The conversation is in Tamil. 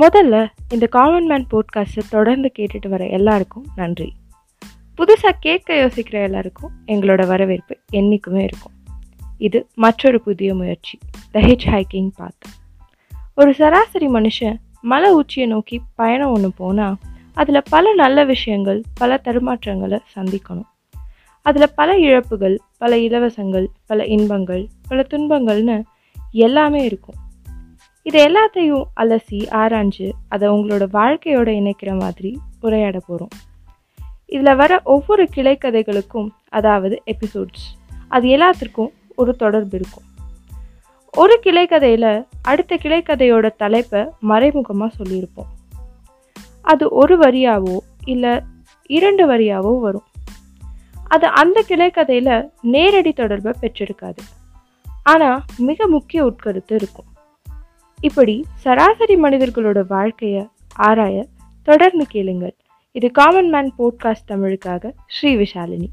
முதல்ல இந்த காமன் மேன் போட்காஸ்ட்டை தொடர்ந்து கேட்டுட்டு வர எல்லாருக்கும் நன்றி. புதுசாக கேட்க யோசிக்கிற எல்லாருக்கும் எங்களோட வரவேற்பு என்றைக்குமே இருக்கும். இது மற்றொரு புதிய முயற்சி த ஹிச் ஹைக்கிங் பாத் ஒரு சராசரி மனுஷன் மலை உச்சியை நோக்கி பயணம் ஒன்று போனால் அதில் பல நல்ல விஷயங்கள் பல தருமாற்றங்களை சந்திக்கணும். அதில் பல இழப்புகள் பல இலவசங்கள் பல இன்பங்கள் பல துன்பங்கள்னு எல்லாமே இருக்கும். இது எல்லாத்தையும் அலசி ஆராய்ஞ்சு அதை உங்களோட வாழ்க்கையோடு இணைக்கிற மாதிரி உரையாட போகிறோம் இதில் வர ஒவ்வொரு கிளைக்கதைகளுக்கும் அதாவது எபிசோட்ஸ் அது எல்லாத்திற்கும் ஒரு தொடர்பு இருக்கும். ஒரு கிளைக்கதையில் அடுத்த கிளைக்கதையோட தலைப்பை மறைமுகமாக சொல்லியிருப்போம். அது ஒரு வரியாவோ இல்லை இரண்டு வரியாவோ வரும். அது அந்த கிளைக்கதையில் நேரடி தொடர்பை பெற்றிருக்காது. ஆனால் மிக முக்கிய உட்கருத்து இருக்கும். இப்படி சராசரி மனிதர்களோட வாழ்க்கையை ஆராய தொடர்ந்து கேளுங்கள். இது காமன் மேன் போட்காஸ்ட் தமிழுக்காக ஸ்ரீ விஷாலினி.